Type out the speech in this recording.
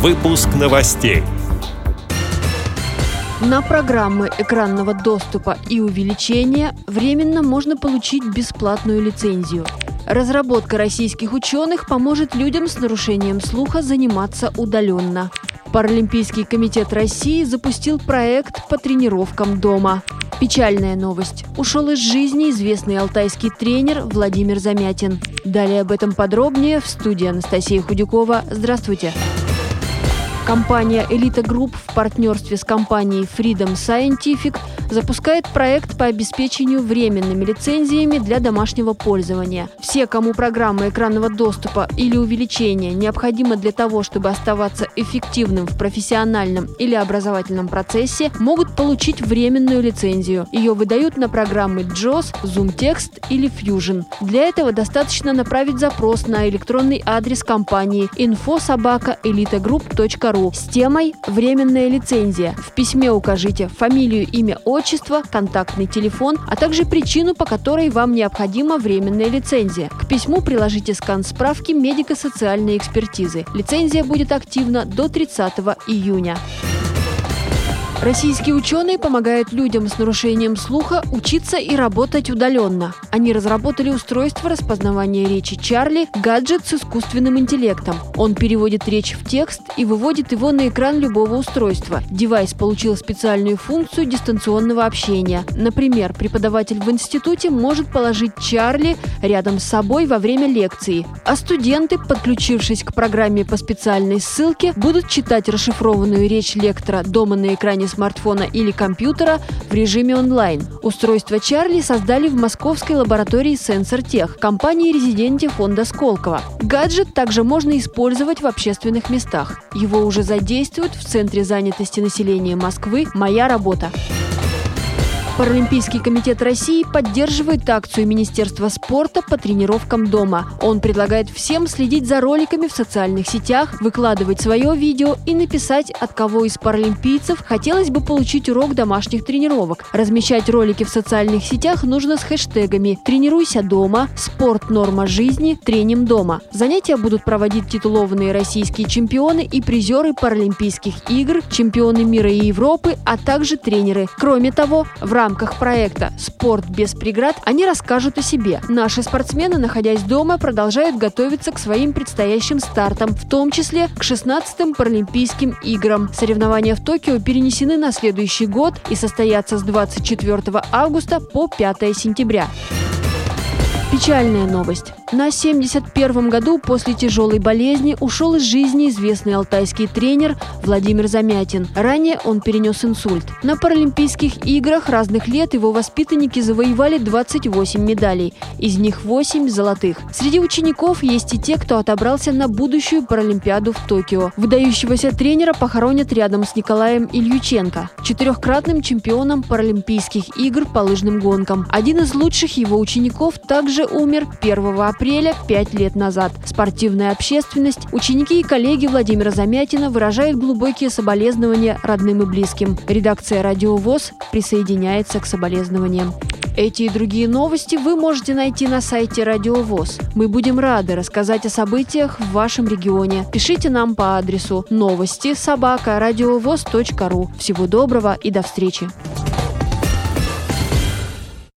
Выпуск новостей. На программы экранного доступа и увеличения временно можно получить бесплатную лицензию. Разработка российских ученых поможет людям с нарушением слуха заниматься удаленно. Паралимпийский комитет России запустил проект по тренировкам дома. Печальная новость. Ушел из жизни известный алтайский тренер Владимир Замятин. Далее об этом подробнее в студии Анастасия Худякова. Здравствуйте. Компания «Элита Групп» в партнерстве с компанией Freedom Scientific запускает проект по обеспечению временными лицензиями для домашнего пользования. Все, кому программа экранного доступа или увеличения необходима для того, чтобы оставаться эффективным в профессиональном или образовательном процессе, могут получить временную лицензию. Ее выдают на программы JAWS, ZoomText или Fusion. Для этого достаточно направить запрос на электронный адрес компании info собака elitagroup.ru с темой «Временная лицензия». В письме укажите фамилию, имя, отчество, контактный телефон, а также причину, по которой вам необходима временная лицензия. К письму приложите скан справки медико-социальной экспертизы. Лицензия будет активна до 30 июня. Российские ученые помогают людям с нарушением слуха учиться и работать удаленно. Они разработали устройство распознавания речи Чарли «Гаджет с искусственным интеллектом». Он переводит речь в текст и выводит его на экран любого устройства. Девайс получил специальную функцию дистанционного общения. Например, преподаватель в институте может положить Чарли рядом с собой во время лекции, а студенты, подключившись к программе по специальной ссылке, будут читать расшифрованную речь лектора дома на экране смартфона или компьютера в режиме онлайн. Устройство Чарли создали в московской лаборатории Сенсор-Тех, компании-резиденте фонда Сколково. Гаджет также можно использовать в общественных местах. Его уже задействуют в Центре занятости населения Москвы «Моя работа». Паралимпийский комитет России поддерживает акцию Министерства спорта по тренировкам дома. Он предлагает всем следить за роликами в социальных сетях, выкладывать свое видео и написать, от кого из паралимпийцев хотелось бы получить урок домашних тренировок. Размещать ролики в социальных сетях нужно с хэштегами «Тренируйся дома», «Спорт – норма жизни», «Треним дома». Занятия будут проводить титулованные российские чемпионы и призеры Паралимпийских игр, чемпионы мира и Европы, а также тренеры. Кроме того, в рамках рамках проекта «Спорт без преград» они расскажут о себе. Наши спортсмены, находясь дома, продолжают готовиться к своим предстоящим стартам, в том числе к 16-м Паралимпийским играм. Соревнования в Токио перенесены на следующий год и состоятся с 24 августа по 5 сентября. Печальная новость. На 71-м году после тяжелой болезни ушел из жизни известный алтайский тренер Владимир Замятин. Ранее он перенес инсульт. На Паралимпийских играх разных лет его воспитанники завоевали 28 медалей, из них 8 золотых. Среди учеников есть и те, кто отобрался на будущую Паралимпиаду в Токио. Выдающегося тренера похоронят рядом с Николаем Ильюченко, четырехкратным чемпионом Паралимпийских игр по лыжным гонкам. Один из лучших его учеников также умер 1 апреля 5 лет назад. Спортивная общественность, ученики и коллеги Владимира Замятина выражают глубокие соболезнования родным и близким. Редакция «Радио ВОЗ» присоединяется к соболезнованиям. Эти и другие новости вы можете найти на сайте Радио ВОЗ. Мы будем рады рассказать о событиях в вашем регионе. Пишите нам по адресу новости собака ру. Всего доброго и до встречи!